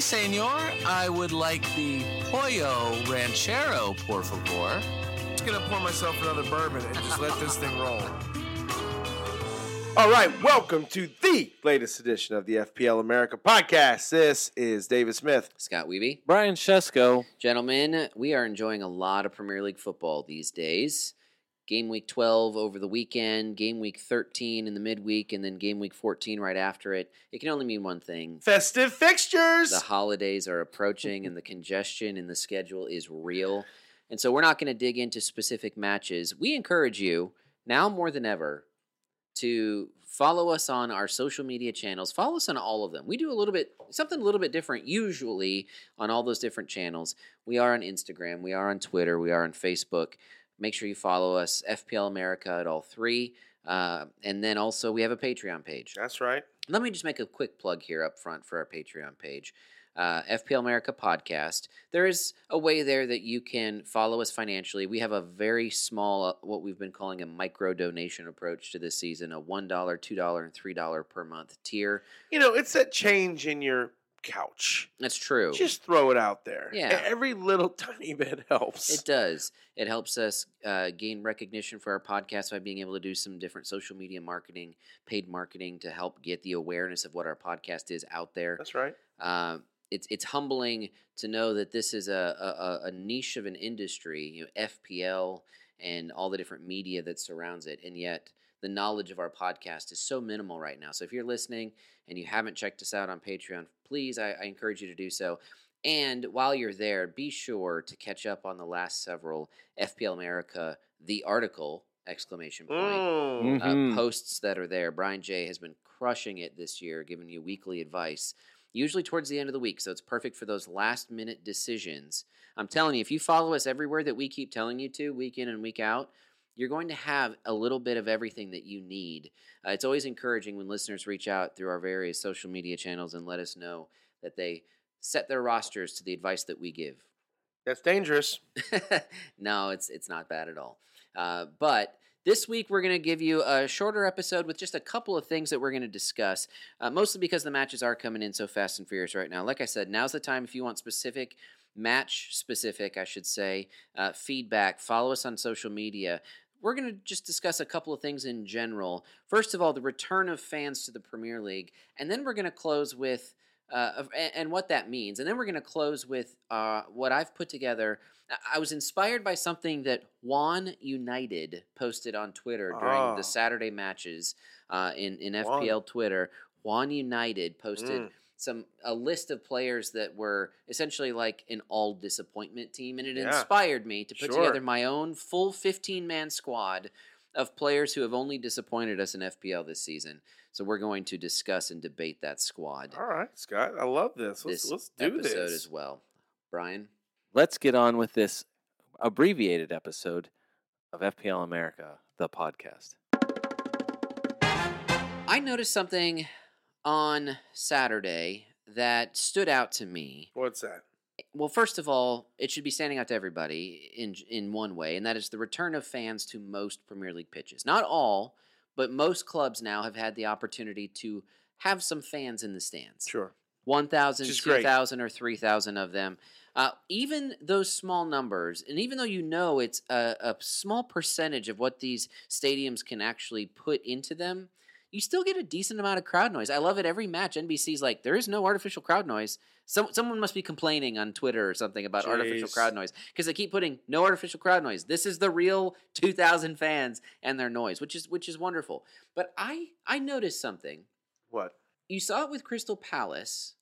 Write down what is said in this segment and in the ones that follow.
Si, senor. I would like the pollo ranchero, por favor. I'm just gonna pour myself another bourbon and just let this thing roll. All right, welcome to the latest edition of the FPL America podcast. This is David Smith. Scott Weeby. Brian Shesko. Gentlemen, we are enjoying a lot of Premier League football these days. Game week 12 over the weekend, game week 13 in the midweek, and then game week 14 right after it. It can only mean one thing. Festive fixtures. The holidays are approaching and the congestion in the schedule is real. And so we're not going to dig into specific matches. We encourage you, now more than ever, to follow us on our social media channels. Follow us on all of them. We do a little bit something a little bit different usually on all those different channels. We are on Instagram, we are on Twitter, we are on Facebook. Make sure you follow us, FPL America at all three. Uh, and then also we have a Patreon page. That's right. Let me just make a quick plug here up front for our Patreon page. Uh, FPL America podcast. There is a way there that you can follow us financially. We have a very small, uh, what we've been calling a micro donation approach to this season a $1, $2, and $3 per month tier. You know, it's that change in your couch. That's true. Just throw it out there. Yeah. Every little tiny bit helps. It does. It helps us uh, gain recognition for our podcast by being able to do some different social media marketing, paid marketing to help get the awareness of what our podcast is out there. That's right. Uh, it's it's humbling to know that this is a, a, a niche of an industry, you know, FPL and all the different media that surrounds it, and yet the knowledge of our podcast is so minimal right now. So if you're listening and you haven't checked us out on Patreon, please, I, I encourage you to do so. And while you're there, be sure to catch up on the last several FPL America the article exclamation point Mm. Uh, posts that are there. Brian J has been crushing it this year, giving you weekly advice, usually towards the end of the week. So it's perfect for those last minute decisions. I'm telling you, if you follow us everywhere that we keep telling you to, week in and week out, you're going to have a little bit of everything that you need. Uh, it's always encouraging when listeners reach out through our various social media channels and let us know that they set their rosters to the advice that we give. That's dangerous. no, it's it's not bad at all. Uh, but this week we're going to give you a shorter episode with just a couple of things that we're going to discuss. Uh, mostly because the matches are coming in so fast and furious right now. Like I said, now's the time if you want specific match specific, I should say, uh, feedback. Follow us on social media. We're going to just discuss a couple of things in general. First of all, the return of fans to the Premier League, and then we're going to close with uh, and what that means. And then we're going to close with uh, what I've put together. I- I was inspired by something that Juan United posted on Twitter during Oh. the Saturday matches uh, in in Juan. FPL Twitter. Juan United posted Mm. Some a list of players that were essentially like an all disappointment team, and it Yeah. inspired me to put Sure. together my own full 15 man squad of players who have only disappointed us in FPL this season. So we're going to discuss and debate that squad All right, Scott. I love this. Let's, this let's do episode this. as well. Brian, Let's get on with this abbreviated episode of FPL America, the podcast. I noticed something on Saturday that stood out to me. What's that? Well, first of all, it should be standing out to everybody in in one way, and that is the return of fans to most Premier League pitches. Not all, but most clubs now have had the opportunity to have some fans in the stands. Sure. 1,000, Which is great. 2,000, or 3,000 of them. Uh, even those small numbers, and even though you know it's a, a small percentage of what these stadiums can actually put into them, you still get a decent amount of crowd noise. I love it every match. NBC's like, there is no artificial crowd noise. Some someone must be complaining on Twitter or something about artificial crowd noise because they keep putting no artificial crowd noise. This is the real 2,000 fans and their noise, which is which is wonderful. But I I noticed something. What? You saw it with Crystal Palace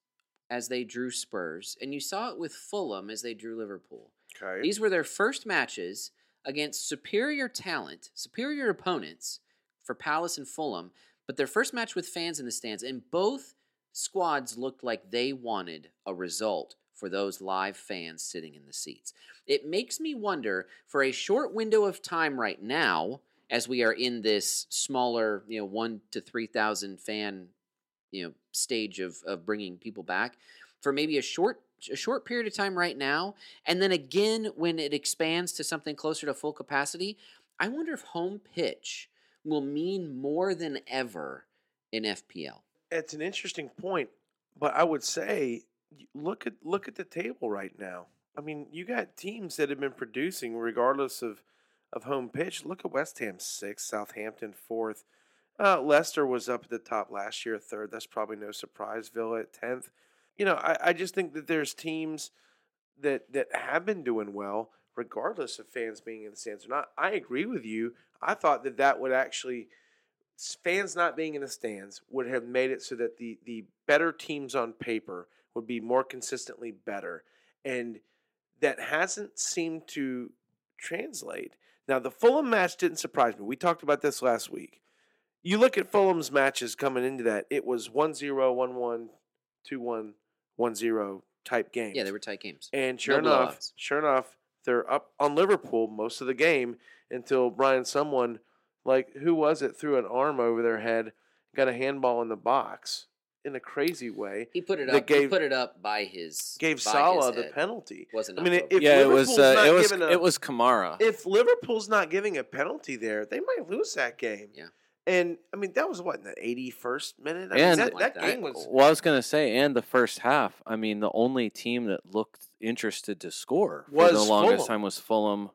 as they drew Spurs, and you saw it with Fulham as they drew Liverpool. Okay. These were their first matches against superior talent, superior opponents for Palace and Fulham, but their first match with fans in the stands, and both squads looked like they wanted a result for those live fans sitting in the seats. It makes me wonder for a short window of time right now, as we are in this smaller, you know, one to 3,000 fan, you know, stage of, of bringing people back, for maybe a short a short period of time right now, and then again when it expands to something closer to full capacity, I wonder if home pitch will mean more than ever in FPL. It's an interesting point, but I would say look at look at the table right now. I mean, you got teams that have been producing regardless of of home pitch. Look at West Ham sixth, Southampton fourth. Uh, Leicester was up at the top last year, third. That's probably no surprise. Villa at tenth. You know, I, I just think that there's teams that that have been doing well, regardless of fans being in the stands or not. I agree with you. I thought that that would actually fans not being in the stands would have made it so that the the better teams on paper would be more consistently better, and that hasn't seemed to translate. Now, the Fulham match didn't surprise me. We talked about this last week. You look at Fulham's matches coming into that, it was 1 0, 1 1, 2 1, 1 0 type games. Yeah, they were tight games. And sure No enough, blowouts. sure enough, they're up on Liverpool most of the game until Brian, someone like who was it, threw an arm over their head, got a handball in the box in a crazy way, He put it that up. he gave- put it up by his gave by Salah his the head. penalty. Wasn't I mean, if yeah, it was. Liverpool's Uh, not it was. giving a- It was Kamara. if Liverpool's not giving a penalty there, they might lose that game. Yeah. And I mean, that was what in the eighty-first minute. I mean, And- that, Like that that. game was. well, I was gonna say, and the first half. I mean, the only team that looked interested to score for the longest Fulham. time was Fulham.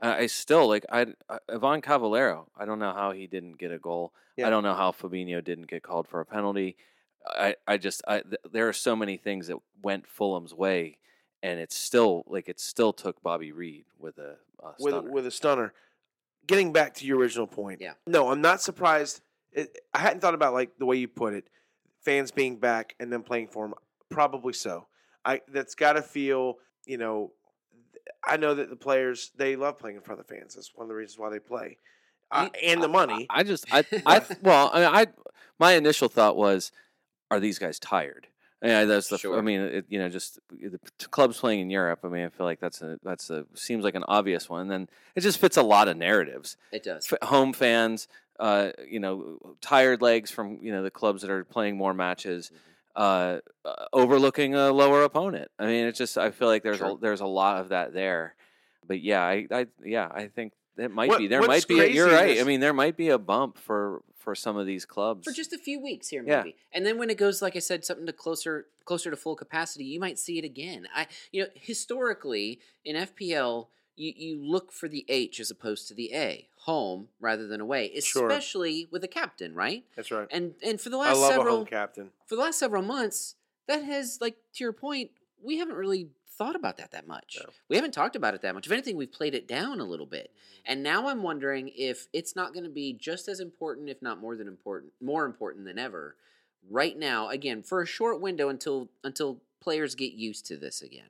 I still like I uh, Ivan Cavaleiro. I don't know how he didn't get a goal. Yeah. I don't know how Fabinho didn't get called for a penalty. I I just I th- there are so many things that went Fulham's way, and it's still like it still took Bobby Reid with a, a with stunner. with a stunner. Getting back to your original point, Yeah. No, I'm not surprised. It, I hadn't thought about like the way you put it, fans being back and then playing for them. Probably so. I that's got to feel. You know, I know that the players they love playing in front of the fans. That's one of the reasons why they play, uh, and the money. I just I I well I, mean, I my initial thought was, are these guys tired? Yeah, that's the. f- I Sure. mean, it, you know, just the clubs playing in Europe. I mean, I feel like that's a that's a seems like an obvious one. And then it just fits a lot of narratives. It does. F- home fans, uh, you know, tired legs from you know the clubs that are playing more matches, uh, uh, overlooking a lower opponent. I mean, it's just I feel like there's Sure. a, there's a lot of that there. But yeah, I, I yeah I think it might What- be there might be. a- You're right. is- I mean, there might be a bump for for some of these clubs. for just a few weeks here Yeah. maybe and then when it goes like i said something to closer closer to full capacity you might see it again i you know historically in fpl you, you look for the h as opposed to the a home rather than away Sure. especially with a captain right That's right. and and for the I last several home captain. for the last several months that has like to your point we haven't really thought about that that much No. we haven't talked about it that much if anything we've played it down a little bit mm-hmm. and now i'm wondering if it's not going to be just as important if not more than important more important than ever right now again for a short window until until players get used to this again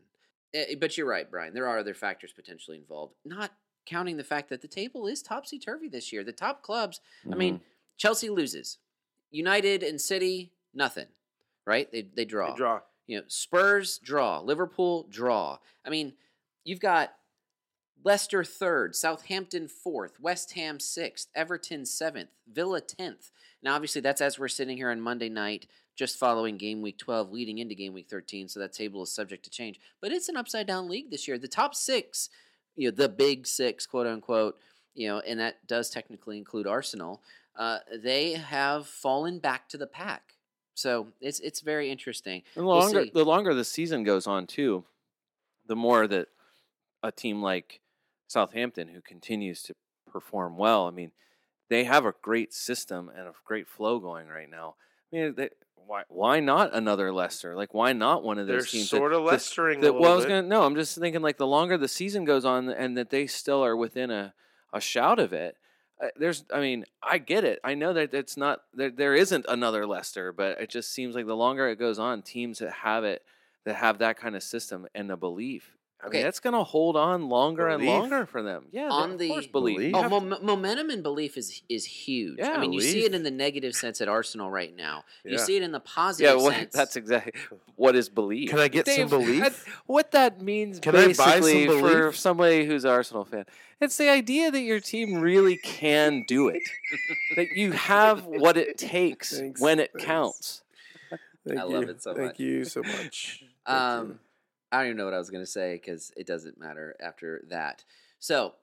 but you're right brian there are other factors potentially involved not counting the fact that the table is topsy-turvy this year the top clubs I mean, Mhm. Chelsea loses. United and City, nothing. Right? They they draw. They draw. You know, Spurs draw. Liverpool draw. I mean, you've got Leicester third, Southampton fourth, West Ham sixth, Everton seventh, Villa tenth. Now, obviously, that's as we're sitting here on Monday night, just following game week twelve, leading into game week thirteen. So that table is subject to change. But it's an upside down league this year. The top six, you know, the big six, quote unquote, you know, and that does technically include Arsenal. Uh, they have fallen back to the pack. So it's it's very interesting. And the We'll longer the longer the season goes on too, the more that a team like Southampton, who continues to perform well, I mean, they have a great system and a great flow going right now. I mean, they, why why not another Leicester? Like, why not one of They're those teams? that- sort of that- Leicestering a that, little well, I was bit. gonna no. I'm just thinking like the longer the season goes on, and that they still are within a a shout of it. Uh, there's, I mean, I get it. I know that it's not there. There isn't another Leicester, but it just seems like the longer it goes on, teams that have it, that have that kind of system and a belief. I Okay. mean, that's gonna hold on longer and longer for them. Yeah, they- On of course, belief. Belief? Oh, have- mom- momentum and belief is is huge. Yeah, I Yeah, mean, you see it in the negative sense at Arsenal right now. Yeah. You see it in the Yeah, positive what, sense. that's exactly what is belief. Can I get some belief? that- what that means Can I buy some basically for somebody who's an Arsenal fan, it's the idea that your team really can do it. that you have what it takes Thanks, when it thanks. counts. Thank I love you. it so Thank much. you so much. Um, I don't even know what I was going to say because it doesn't matter after that. So,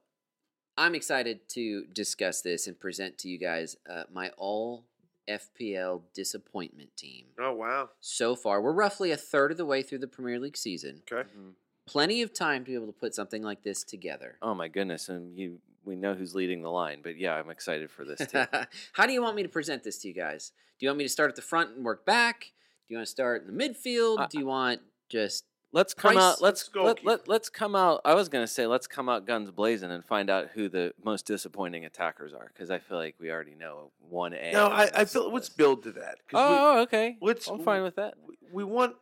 I'm excited to discuss this and present to you guys uh, my all FPL disappointment team. oh wow. So far, we're roughly a third of the way through the Premier League season. Okay. Plenty of time to be able to put something like this together. Oh my goodness, and you we know who's leading the line, but yeah, I'm excited for this too. How do you want me to present this to you guys? Do you want me to start at the front and work back? Do you want to start in the midfield? I- do you want just Let's come Price- out. Let's let, let, let's come out. I was gonna say let's come out guns blazing and find out who the most disappointing attackers are because I feel like we already know one A. No, I, I feel let's build to that. Oh, okay. let's- I'm fine with that. we, we want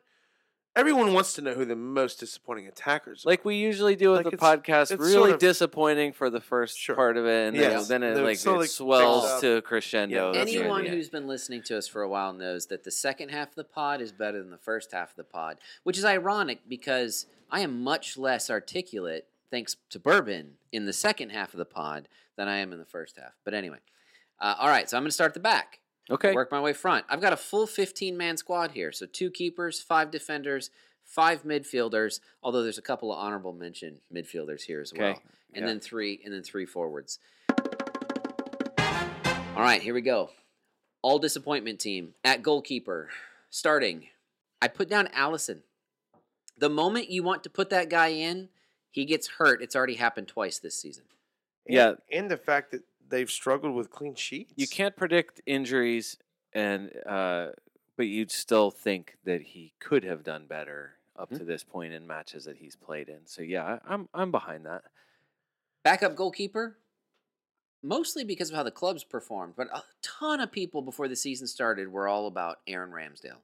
everyone wants to know who the most disappointing attackers are. Like we usually do with Like the it's- podcast, it's really sort of- disappointing for the first Sure. part of it, and Yes. then, then it Then it like slowly it swells picks up. to crescendo. Yeah, That's the Anyone idea. who's been listening to us for a while knows that the second half of the pod is better than the first half of the pod, which is ironic because I am much less articulate thanks to bourbon in the second half of the pod than I am in the first half. But anyway, uh, all right, so I'm going to start at the back. Okay. Work my way front. I've got a full 15 man squad here. So two keepers, five defenders, five midfielders, although there's a couple of honorable mention midfielders here as well. Okay, And yeah. then three and then three forwards. All right, here we go. All disappointment team at goalkeeper. Starting. I put down Alisson. The moment you want to put that guy in, he gets hurt. It's already happened twice this season. And- Yeah. and the fact that they've struggled with clean sheets. You can't predict injuries, and uh, but you'd still think that he could have done better up Mm-hmm. to this point in matches that he's played in. So yeah, I, I'm I'm behind that. Backup goalkeeper, mostly because of how the clubs performed, but a ton of people before the season started were all about Aaron Ramsdale.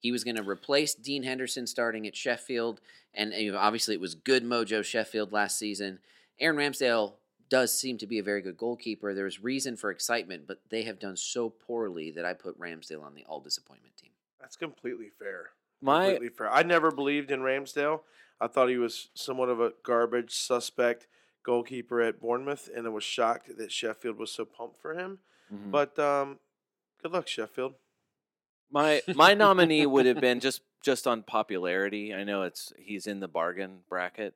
He was going to replace Dean Henderson starting at Sheffield, and obviously it was good mojo Sheffield last season. Aaron Ramsdale does seem to be a very good goalkeeper. There's reason for excitement, but they have done so poorly that I put Ramsdale on the all disappointment team. That's completely fair. My completely fair. I never believed in Ramsdale. I thought he was somewhat of a garbage suspect goalkeeper at Bournemouth, and I was shocked that Sheffield was so pumped for him. Mhm. But um, good luck, Sheffield. My my nominee would have been just just on popularity. I know it's he's in the bargain bracket,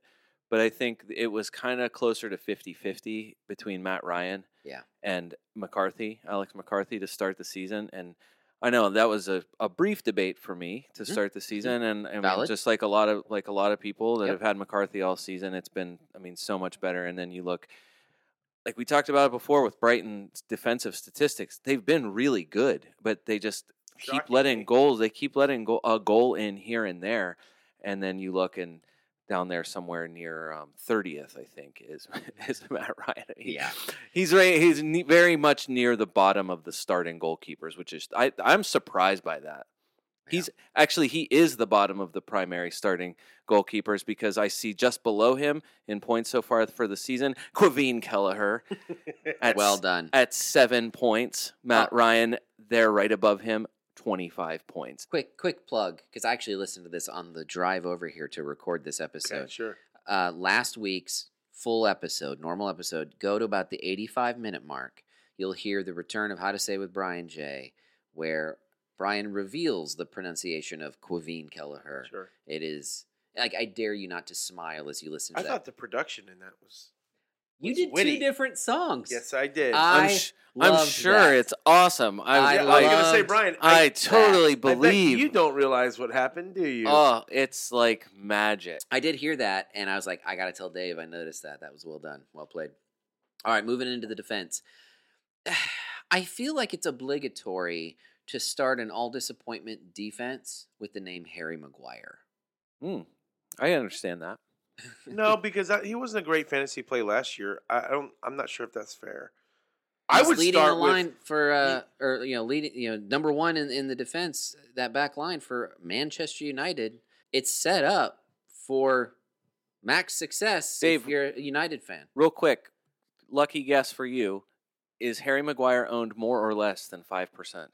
but I think it was kind of closer to 50-50 between Matt Ryan Yeah. and McCarthy, Alex McCarthy to start the season and I know that was a, a brief debate for me to Mhm. start the season and Valid. just like a lot of like a lot of people that Yep. have had McCarthy all season it's been I mean so much better and then you look like we talked about it before with Brighton's defensive statistics they've been really good but they just keep Shockingly. letting goals. They keep letting go, a goal in here and there, and then you look and down there somewhere near um, thirtieth, I think is is Matt Ryan. He- Yeah. he's right. He's ne- very much near the bottom of the starting goalkeepers, which is I I'm surprised by that. He's actually he is the bottom of the primary starting goalkeepers because I see just below him in points so far for the season, Caoimhin Kelleher at well done. at seven points. Matt Uh, Ryan there right above him, twenty five points. quick, quick plug because I actually listened to this on the drive over here to record this episode. Okay, sure. uh, last week's full episode, normal episode, go to about the 85 minute mark. You'll hear the return of How to Say with Brian J, where Brian reveals the pronunciation of Caoimhin Kelleher. Sure. It is like I dare you not to smile as you listen to I that. thought the production in that was. You did witty. two different songs. Yes, I did. I I'm, sh- I'm sure that. it's awesome. I, I yeah, I was gonna say, Brian. I totally I bet believe. you don't realize what happened, do you? Oh, it's like magic. I did hear that, and I was like, I got to tell Dave. I noticed that. That was well done. Well played. All right, moving into the defense. I feel like it's obligatory to start an all disappointment defense with the name Harry Maguire. Hmm. I understand that. No, because I, he wasn't a great fantasy play last year. I, I don't. I'm not sure if that's fair. I He's would leading start the line with for uh, or you know leading you know number one in, in the defense that back line for Manchester United. It's set up for max success Dave- if you're a United fan. Real quick, lucky guess for you: Is Harry Maguire owned more or less than five percent?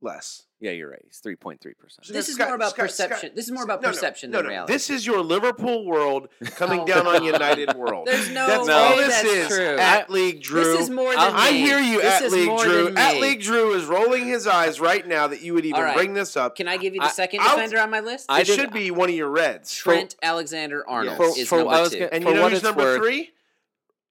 Less. Yeah, you're right. He's three point three percent. This is Scott- more about Scott- Scott- perception. This is more about no, no, perception no, than no. reality. This is your Liverpool world coming Oh. down on United world. There's no that's way all this that's is. true. At League Drew. This is more than I me. hear you, This at is League more Drew. than At. League Drew is rolling his eyes right now that you would even All right. bring this up. Can I give you the I- second I'll- defender on my list? I it should be one of your Reds. Trent Alexander Arnold Yes. is For- for- number two. gonna- And For you know what who's it's number worth- three?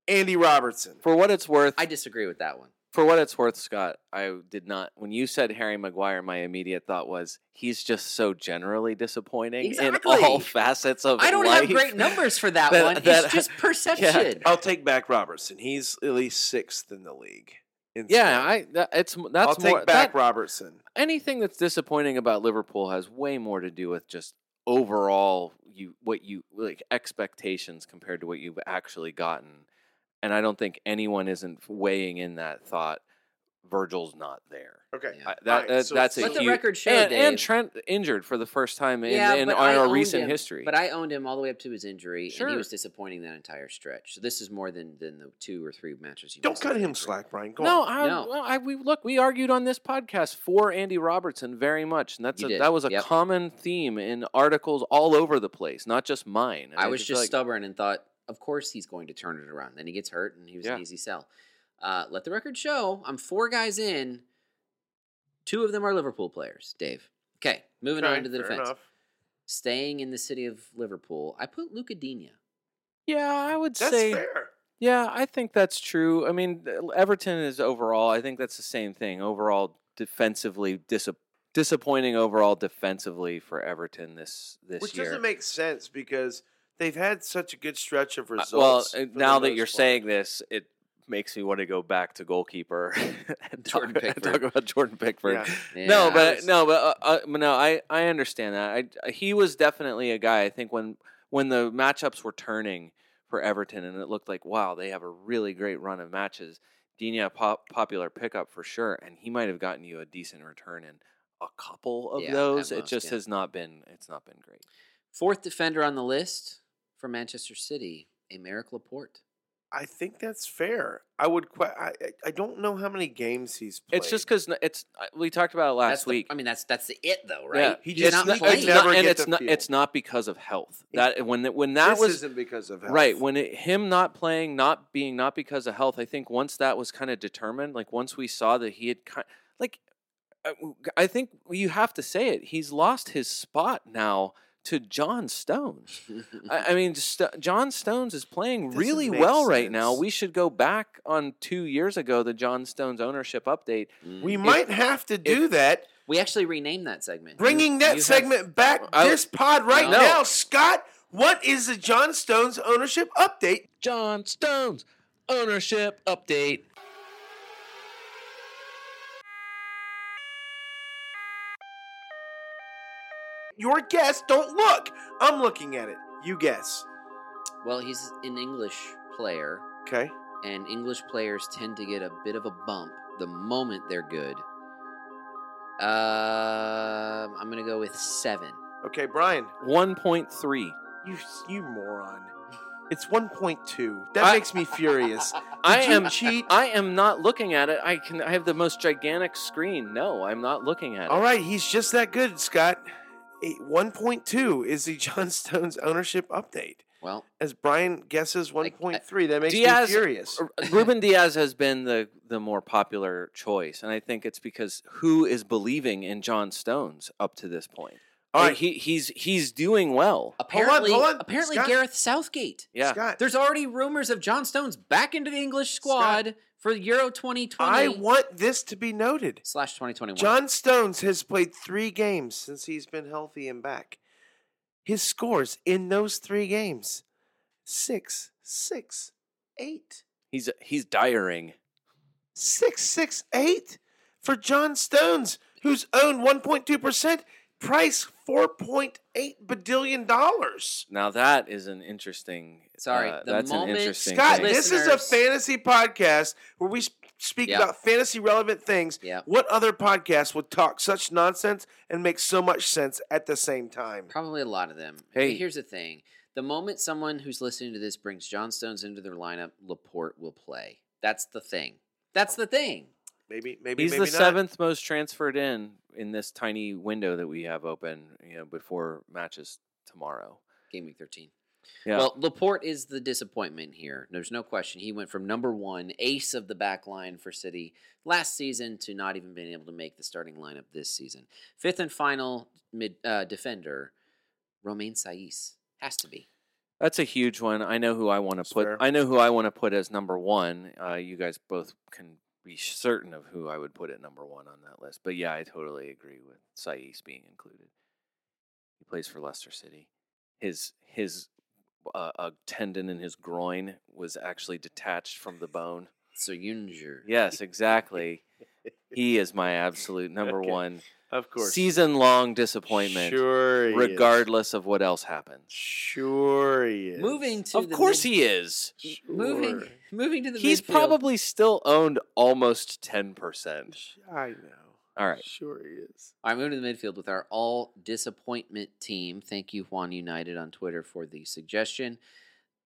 Andy Robertson. For what it's worth, I disagree with that one. For what it's worth, Scott, I did not. When you said Harry Maguire, my immediate thought was he's just so generally disappointing Exactly. in all facets of I don't life. have great numbers for that, That- one. that- it's just perception. I'll take back Robertson. He's at least sixth in the league. in Yeah, scoring. I that, it's that's I'll take more back that- Robertson. anything that's disappointing about Liverpool has way more to do with just overall you what you like expectations compared to what you've actually gotten. And I don't think anyone isn't weighing in that thought Virgil's not there. Okay. Yeah. I- that, Alright, that- so that's a Let the huge- record show, and, and Trent injured for the first time in, yeah, in but our recent him, history. But I owned him all the way up to his injury, and Sure. he was disappointing that entire stretch. So this is more than, than the two or three matches. You Don't cut him injury. slack, Brian. Go no, on. I, No. well, I we look. We argued on this podcast for Andy Robertson very much, and that's You a, did, that was a yep. common theme in articles all over the place, not just mine. And I was just like- stubborn and thought, of course he's going to turn it around. Then he gets hurt, and he was Yeah. an easy sell. Uh, let the record show, I'm four guys in. Two of them are Liverpool players, Dave. Okay, moving Okay, on to the defense. enough. Staying in the city of Liverpool, I put Luca Digne. Yeah, I would That's say. fair. Yeah, I think that's true. I mean, Everton is overall. I think that's the same thing. Overall, defensively dis- disappointing. Overall, defensively for Everton this this Which year. Which doesn't make sense because they've had such a good stretch of results. well, uh, the now that you're part. saying this, it makes me want to go back to goalkeeper and Jordan talk, and Pickford. talk about Jordan Pickford. Yeah. no, but was- no, but uh, uh, no, I I understand that. I he was definitely a guy. I think when when the matchups were turning for Everton and it looked like wow, they have a really great run of matches. Digne a pop, popular pickup for sure, and he might have gotten you a decent return in a couple of Yeah, at those. It most, just yeah. has not been. It's not been great. Fourth defender on the list for Manchester City, Aymeric Laporte. I think that's fair. I would. Que- I I- I don't know how many games he's played. It's just because it's. uh, We talked about it last That's the- week. I mean, that's that's the it though, Yeah, right? He He's just- not he playing. it's not, and it's not. field. It's not because of health. That when when that this was isn't because of health. right when it, him not playing, not being not because of health. I think once that was kind of determined, like once we saw that he had kind like, I- I think you have to say it. He's lost his spot now to John Stones. I, I mean, St- John Stones is playing Doesn't really make well right now. We should go back on two years ago, the John Stones ownership update. Mm. we might have to do that. we actually renamed that segment. Bringing You- that you have- segment back I- this pod right No. now, Scott. What is the John Stones ownership update? John Stones ownership update. Your guess. Don't look. I'm looking at it. You guess. Well, he's an English player, Okay. and English players tend to get a bit of a bump the moment they're good. Um, I'm gonna go with seven. Okay, Brian. One point three. You you moron. It's 1.2. That I- makes me furious. I you am cheat. I am not looking at it. I can. I have the most gigantic screen. No, I'm not looking at All it. All right, he's just that good, Scott. Eh, Eight- 1.2 is the John Stones ownership update. Well, As Brian guesses 1.3, that makes Dias- me furious. Uh, Ruben Dias has been the the more popular choice, and I think it's because who is believing in John Stones up to this point. All Like, right, he he's he's doing well. apparently, hold on. apparently Scott. Gareth Southgate. Yeah, Scott, There's already rumors of John Stones back into the English squad for Euro 2020 I want this to be noted. slash 2021. John Stones has played three games since he's been healthy and back. His scores in those three games six, six, eight. he's he's diring. Six six eight for John Stones, who's owned one point two percent. Price four point eight badillion dollars. Now that is an interesting. Sorry, uh, the that's an moment- interesting. Scott, thing. this is a Listeners- fantasy podcast where we sp- speak Yep. about fantasy relevant things. Yep. What other podcast would talk such nonsense and make so much sense at the same time? Probably a lot of them. Hey. But here's the thing: the moment someone who's listening to this brings John Stones into their lineup, Laporte will play. That's the thing. That's the thing. Maybe, maybe, He's maybe the not. seventh most transferred in in this tiny window that we have open. You know, before matches tomorrow. Game week 13. Yeah. Well, Laporte is the disappointment here. There's no question. He went from number one, ace of the back line for City last season, to not even being able to make the starting lineup this season. Fifth and final mid uh, defender, Romain Saïss. Has to be. That's a huge one. I know who I want to put. fair. I know who I want to put as number one. Uh, you guys both can be certain of who I would put at number one on that list. But yeah, I totally agree with Saïss being included. He plays for Leicester City. His his uh, a tendon in his groin was actually detached from the bone. So Yunger. Yes, exactly. he is my absolute number Okay. one Of course. season long disappointment, Sure. he is. regardless of what else happens. Sure. He is. Moving to Of the course, mid- he is. moving Sure. moving to the He's midfield. probably still owned almost 10%. I know. All right. Sure he is. All right, moving to the midfield with our all disappointment team. Thank you, Juan United on Twitter for the suggestion.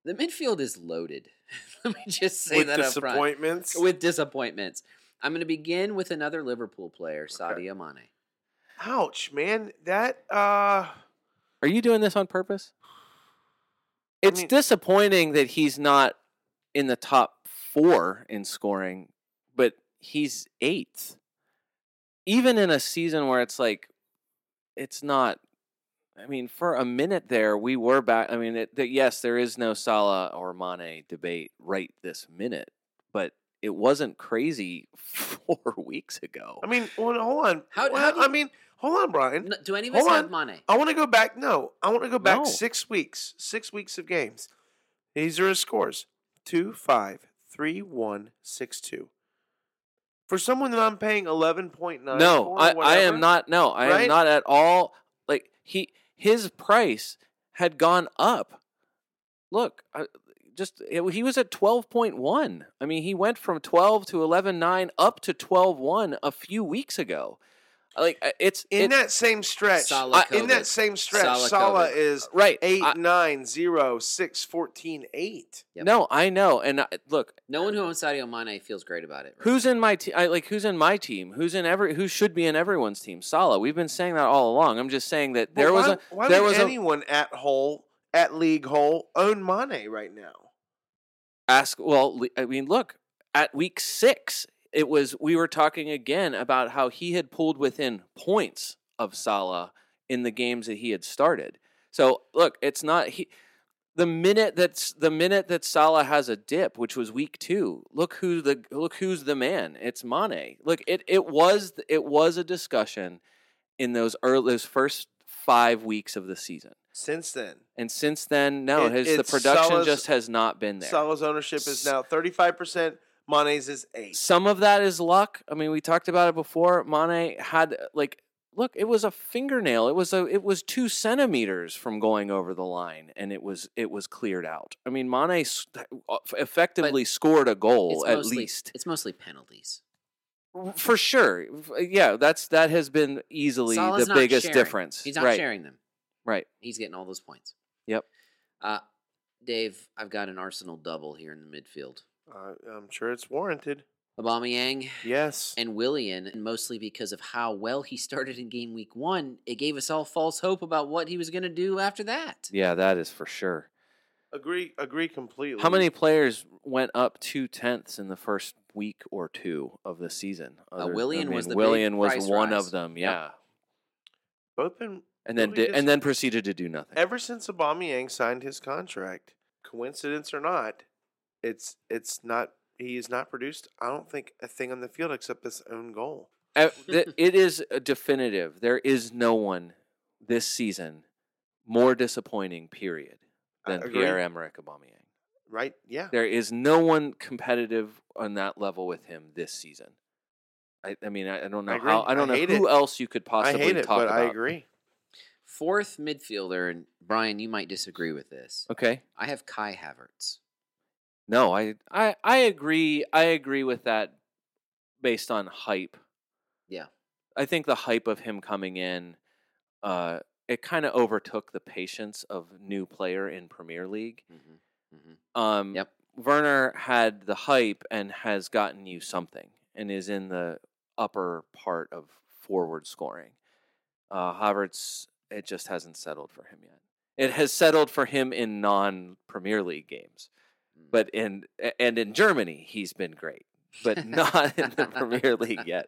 The midfield is loaded. Let me just say With that up front. disappointments. With disappointments. I'm going to begin with another Liverpool player, Okay. Sadio Mane. Ouch, man. That uh Are you doing this on purpose? It's mean- disappointing that he's not in the top four in scoring, but he's eighth. Even in a season where it's like, it's not. I mean, for a minute there, we were back. I mean, it, that yes, there is no Salah or Mane debate right this minute, but it wasn't crazy four weeks ago. I mean, well, hold on. How- Well, how do I mean, hold on, Brian. No, do any of us Hold have on. Mane? I want to go back. No, I want to go back No. six weeks. Six weeks of games. These are his scores: two, five, three, one, six, two. For someone that I'm paying eleven point nine. no, I, I am not. No, I right? am not at all. Like he, his price had gone up. Look, I, just it, he was at twelve point one. I mean, he went from twelve to eleven nine up to twelve one a few weeks ago. Uh, like uh, it's In it- that same stretch, Salah uh, in that same stretch, Salah Salah, is uh, right. eight, I- nine, zero, six, fourteen, eight. Yep. No, I know. And I, look, No one who owns Sadio Mane feels great about it. right Who's in my team? Like who's in my team? Who's in every? Who should be in everyone's team? Salah. We've been saying that all along. I'm just saying that there Well, was why, a why there would was a anyone at hole at league hole own Mane right now? Ask. Well, I mean, look at week six. It was we were talking again about how he had pulled within points of Salah in the games that he had started. So look, it's not he. The minute that's the minute that Salah has a dip, which was week two, look who the look who's the man. It's Mane. Look, it it was it was a discussion in those early those first five weeks of the season, Since then, and since then, no, It- his the production Salah's- just has not been there. Salah's ownership is now thirty-five percent. Mane's is eight. Some of that is luck. I mean, we talked about it before. Mane had like, look, it was a fingernail. It was a, it was two centimeters from going over the line, and it was, it was cleared out. I mean, Mane s- uh, effectively scored a goal It's at mostly, least, It's mostly penalties. for sure. Yeah, that's that has been easily Salah's the biggest sharing. difference. He's not right, sharing them. Right. He's getting all those points. Yep. Uh, Dave, I've got an Arsenal double here in the midfield. Uh, I'm sure it's warranted. Aubameyang Yes. and Willian, and mostly because of how well he started in game week one, it gave us all false hope about what he was going to do after that. Yeah, that is for sure. Agree. Agree completely. How many players went up two tenths in the first week or two of the season? Uh, Willian I was mean, the big Willian was price one rise. of them. Yep. Yeah, Both been and then did, and then proceeded to do nothing. ever since Aubameyang signed his contract. Coincidence or not, it's it's not. He has not produced. I don't think a thing on the field except his own goal. Uh, it is a definitive. There is no one this season more disappointing. Period than. Pierre Emerick Aubameyang. right? Yeah. There is no one competitive on that level with him this season. I, I mean, I, I don't know I how. I don't I know who it. else you could I possibly hate it, talk but about. I agree. Fourth midfielder, and Brian, you might disagree with this. Okay. I have Kai Havertz. No, I, I I agree. I agree with that based on hype. Yeah. I think the hype of him coming in, uh, it kind of overtook the patience of new player in Premier League. hmm hmm Um, Yep. Werner had the hype and has gotten you something and is in the upper part of forward scoring. Uh, Havertz, it just hasn't settled for him yet. It has settled for him in non Premier League games, Mm. but in and in Germany he's been great, but not in the Premier League yet.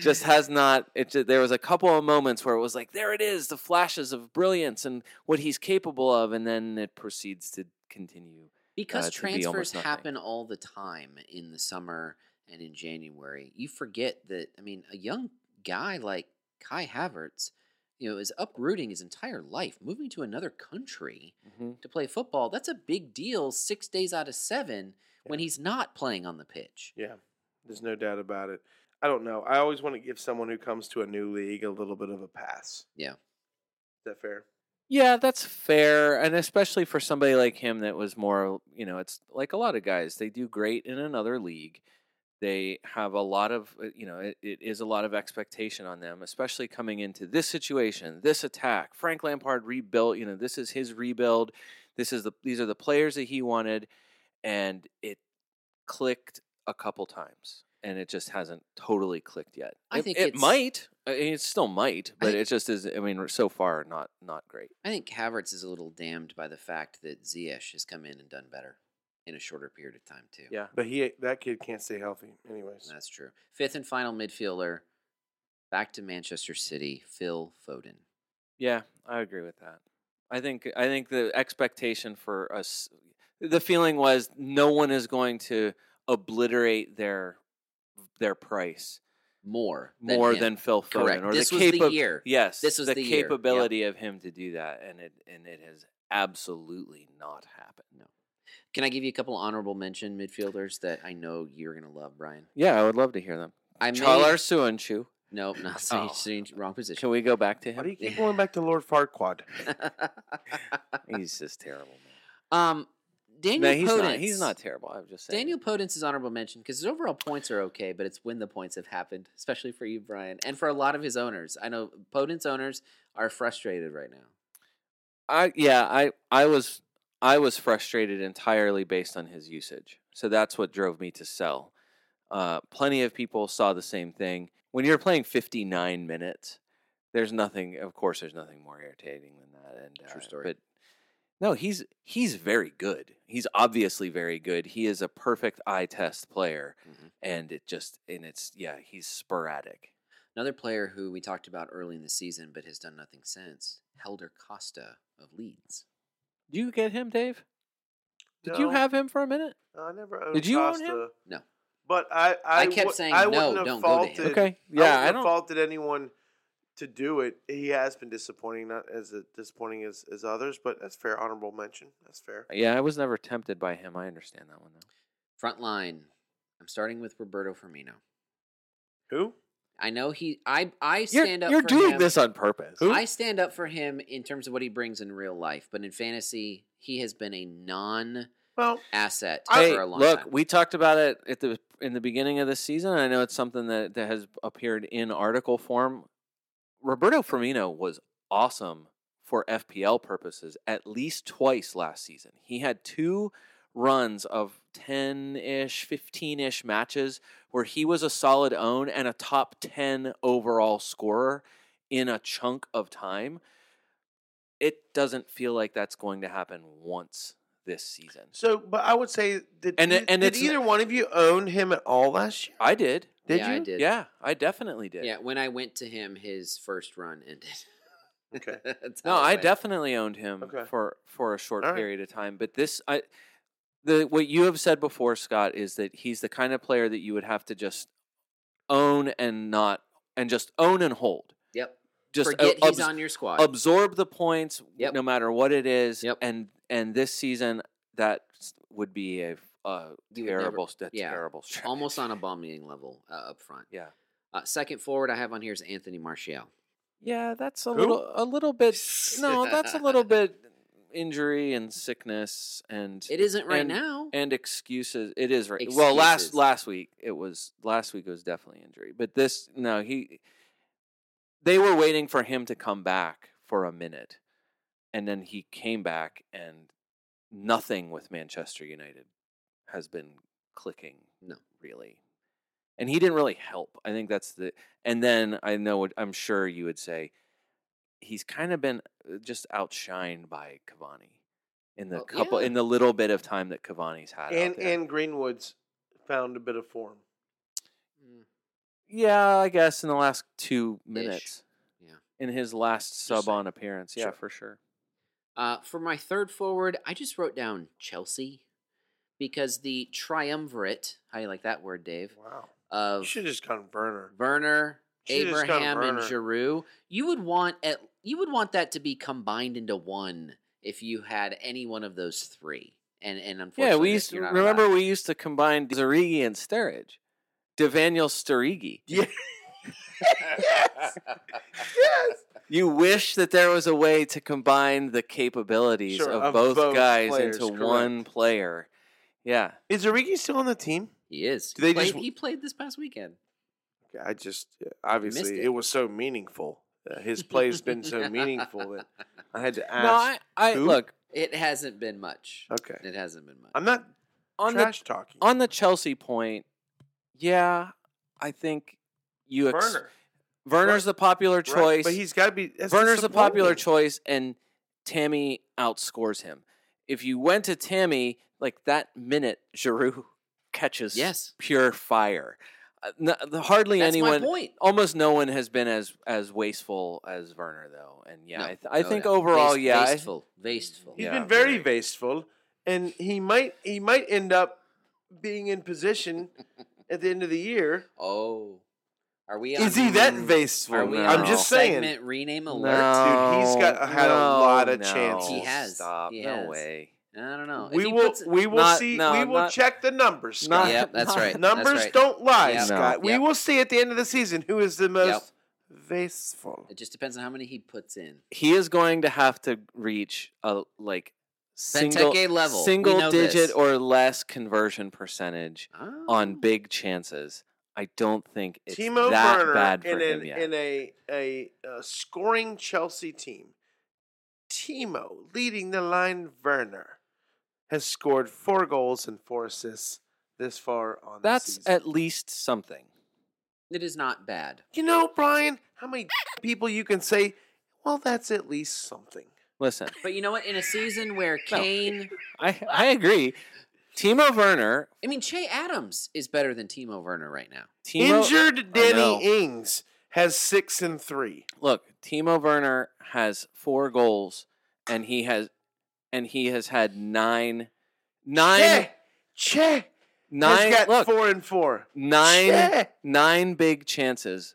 Just has not. It there was a couple of moments where it was like there it is, the flashes of brilliance and what he's capable of, and then it proceeds to continue. Because uh, be transfers nothing. happen all the time in the summer and in January. You forget that, I mean, a young guy like Kai Havertz, you know, is uprooting his entire life, moving to another country mm-hmm. to play football. That's a big deal six days out of seven when he's not playing on the pitch. Yeah, there's no doubt about it. I don't know. I always want to give someone who comes to a new league a little bit of a pass. Yeah. Is that fair? Yeah, that's fair, and especially for somebody like him that was more, you know, it's like a lot of guys. They do great in another league. They have a lot of, uh, you know, it, it is a lot of expectation on them, especially coming into this situation, this attack. Frank Lampard rebuilt, you know, this is his rebuild. This is the these are the players that he wanted, and it clicked a couple times, and it just hasn't totally clicked yet. I it, think it might. I mean, it still might, but think- it just is. I mean, so far, not not great. I think Havertz is a little damned by the fact that Ziyech has come in and done better in a shorter period of time, too. Yeah. But he that kid can't stay healthy, anyways. That's true. Fifth and final midfielder, back to Manchester City, Phil Foden. Yeah, I agree with that. I think I think the expectation for us, the feeling was no one is going to obliterate their their price More. more him. than Phil Foden Correct. or This the was the year. Yes, This was the, the year. Capability of him to do that, and it and it has absolutely not happened. No. Can I give you a couple honorable mention midfielders that I know you're going to love, Brian? Yeah, I would love to hear them. I made, Çağlar Söyüncü. Nope, not Oh. saying wrong position. Can we go back to him? Why do you keep going back to Lord Farquaad? He's just terrible, man. um, Daniel No, he's Podence. not. He's not terrible. I'm just saying. Daniel Podence is honorable mention because his overall points are okay, but it's when the points have happened, especially for you, Brian, and for a lot of his owners. I know Podence owners are frustrated right now. I yeah, I I was I was frustrated entirely based on his usage. So that's what drove me to sell. Uh, plenty of people saw the same thing. When you're playing 59 minutes, there's nothing. Of course, there's nothing more irritating than that. And True uh, story. But no, he's he's very good. He's obviously very good. He is a perfect eye test player, Mhm. and it just and it's yeah, he's sporadic. Another player who we talked about early in the season but has done nothing since, Helder Costa of Leeds. Did you get him, Dave? Did you have him for a minute? I never owned Did you own him? No. But I, I, I kept wou- saying, I "No, wouldn't have don't go to him." faulted, Okay, I yeah, wouldn't I don't. faulted anyone to do it. He has been disappointing, not as uh, disappointing as, as others, but that's fair. Honorable mention. That's fair. Yeah, I was never tempted by him. I understand that one though. Front line. I'm starting with Roberto Firmino. Who? I know he. I I You're, stand up. For You're for doing him. this on purpose. I stand up for him in terms of what he brings in real life, but in fantasy, he has been a non well asset Well, Hey, for a long look, time. we talked about it at the in the beginning of the season. I know it's something that, that has appeared in article form. Roberto Firmino was awesome for FPL purposes at least twice last season. He had two runs of 10-ish, 15-ish matches where he was a solid own and a top 10 overall scorer in a chunk of time. It doesn't feel like that's going to happen once this season. so, but I would say, did, And it- and did it's- either one of you own him at all last year? I did. Did yeah, you? I did. Yeah, I definitely did. Yeah, when I went to him, his first run ended. Okay. No, I went. definitely owned him Okay. for for a short All right. period of time. But this, I, the what you have said before, Scott, is that he's the kind of player that you would have to just own and not and just own and hold. Yep. Just Forget a- he's on your squad. absorb the points Yep. no matter what it is. Yep. And and this season that would be a, You would never- terrible, a yeah, terrible stretch. Almost on a bombing level uh, up front. Yeah. Uh, second forward I have on here is Anthony Martial. Yeah, that's a Who? little, a little bit. No, that's a little bit injury and sickness and It isn't right and- now. and excuses. It is right. Well, last last week it was last week it was definitely injury, but this no he. They were waiting for him to come back for a minute, and then he came back, and nothing with Manchester United has been clicking. No. really, and he didn't really help. I think that's the. And then I know what I'm sure you would say. He's kind of been uh, just outshined by Cavani in the Well, couple yeah. in the little bit of time that Cavani's had. out And there. and Greenwood's found a bit of form. Mm, yeah, I guess in the last two minutes. Yeah. In his last sub on appearance. Yeah, Sure. for sure. Uh, for my third forward, I just wrote down Chelsea because the triumvirate, how you like that word, Dave, Wow. of You should have just gone Werner. Werner, Should've just gone Abraham, and Werner. Giroud, you would want at you would want that to be combined into one if you had any one of those three. And and unfortunately, Yeah, we used to remember allowed. we used to combine Zarigi and Sturridge. Devaniel Sturigi. Yeah. yes. Yes. You wish that there was a way to combine the capabilities Sure, of, of both, both guys players, into correct. one player. Yeah. Is Origi still on the team? He is. Do he, they played, just- he played this past weekend. I just obviously it. it. was so meaningful. Uh, his play's been so meaningful that I had to ask. No, I, I who? look It hasn't been much. okay, It hasn't been much. I'm not on the talking. on the Chelsea point. Yeah, I think you ex- Werner, Werner's the popular right, choice. but he's got to be. That's Werner's the popular choice, and Tammy outscores him. If you went to Tammy, like that minute, Giroud catches Yes. pure fire. Uh, n- hardly That's anyone, my point. almost no one has been as as wasteful as Werner, though. And yeah, No, I, th- I no think doubt. overall, Waste- yeah, I- wasteful, wasteful. He's Yeah, been very very. wasteful, and he might he might end up being in position at the end of the year. Oh, are we? Is on- he that wasteful? Are we? No. on I'm just saying. Segment rename alert. no, Dude, he's got- had a lot of no, chances. He has. Stop. He no has. way. I don't know. If We he will puts- we will Not- see. no, we will not- check the numbers. not- Scott. Yep, that's right. Numbers that's right. don't lie, Yep. Scott. No. We Yep. will see at the end of the season who is the most wasteful. It just depends on how many he puts in. he is going to have to reach a like single Benteke level, single digit this. or less conversion percentage on Oh. big chances. I don't think it's Timo that Werner bad for in, him an, yet. in a, a a scoring Chelsea team. Timo leading the line. Werner has scored four goals and four assists this far on the That's season. at least something. It is not bad. you know, Brian, how many people you can say? Well, that's at least something. Listen, But you know what? In a season where Kane, I I agree. Timo Werner, I mean, Che Adams is better than Timo Werner right now. Timo Injured I Danny know. Ings has six and three. Look, Timo Werner has four goals, and he has and he has had nine, nine, Che, che nine. has got look, four and four. nine, Che. nine big chances,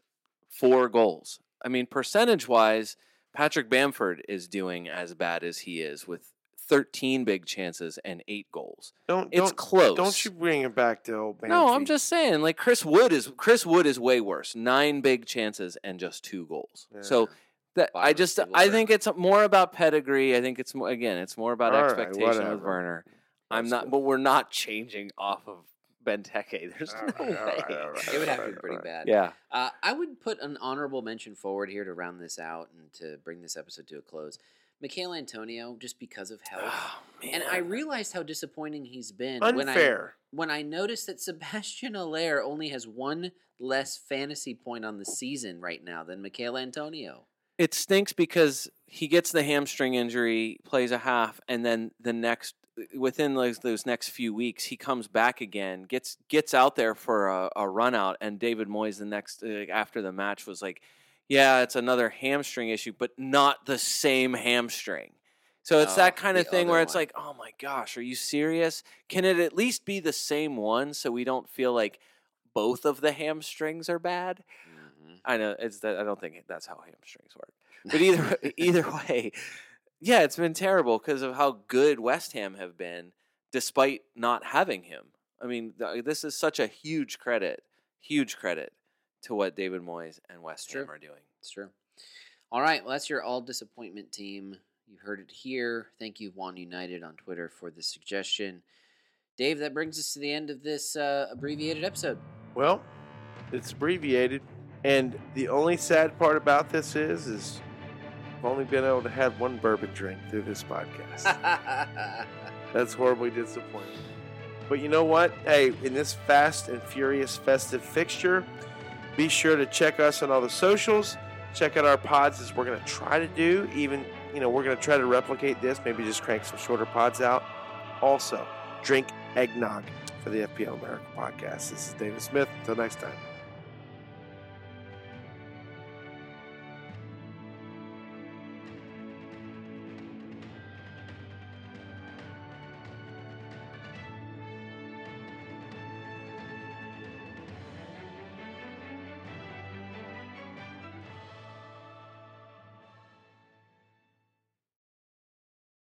four goals. I mean, percentage wise, Patrick Bamford is doing as bad as he is with 13 big chances and eight goals. Don't It's don't, close. Don't you bring it back to old No, I'm just saying. Like Chris Wood is Chris Wood is way worse. Nine big chances and just two goals. So that I just I think it's more about pedigree. I think it's more again. It's more about All right, expectation with whatever. Werner. I'm That's not, good. but we're not changing off of Benteke. There's All no right, way. right, all right, It would have all to be pretty bad. Yeah. Uh, I would put an honorable mention forward here to round this out and to bring this episode to a close. Michail Antonio, just because of health. Oh, and I realized how disappointing he's been when I Unfair. when I noticed that Sebastian Haller only has one less fantasy point on the season right now than Michail Antonio. It stinks because he gets the hamstring injury, plays a half, and then the next within those, those next few weeks he comes back again, gets gets out there for a, a run out, and David Moyes the next uh, after the match was like, "Yeah, it's another hamstring issue, but not the same hamstring." So it's Oh, that kind of thing where it's one. like, "Oh my gosh, are you serious? Can it at least be the same one so we don't feel like both of the hamstrings are bad?" I know it's that I don't think that's how hamstrings work. But either either way, yeah, it's been terrible because of how good West Ham have been. despite not having him. I mean, th- this is such a huge credit, huge credit to what David Moyes and West True. Ham are doing. It's true. All right, well, that's your all disappointment team. You heard it here. Thank you, One United on Twitter, for the suggestion. Dave, that brings us to the end of this uh, abbreviated episode. Well, it's abbreviated, and the only sad part about this is, is I've only been able to have one bourbon drink through this podcast. That's horribly disappointing. But you know what? Hey, in this fast and furious festive fixture, be sure to check us on all the socials. Check out our pods as we're going to try to do. Even, you know, we're going to try to replicate this, maybe just crank some shorter pods out. Also, drink eggnog for the FPL America podcast. This is David Smith. Until next time.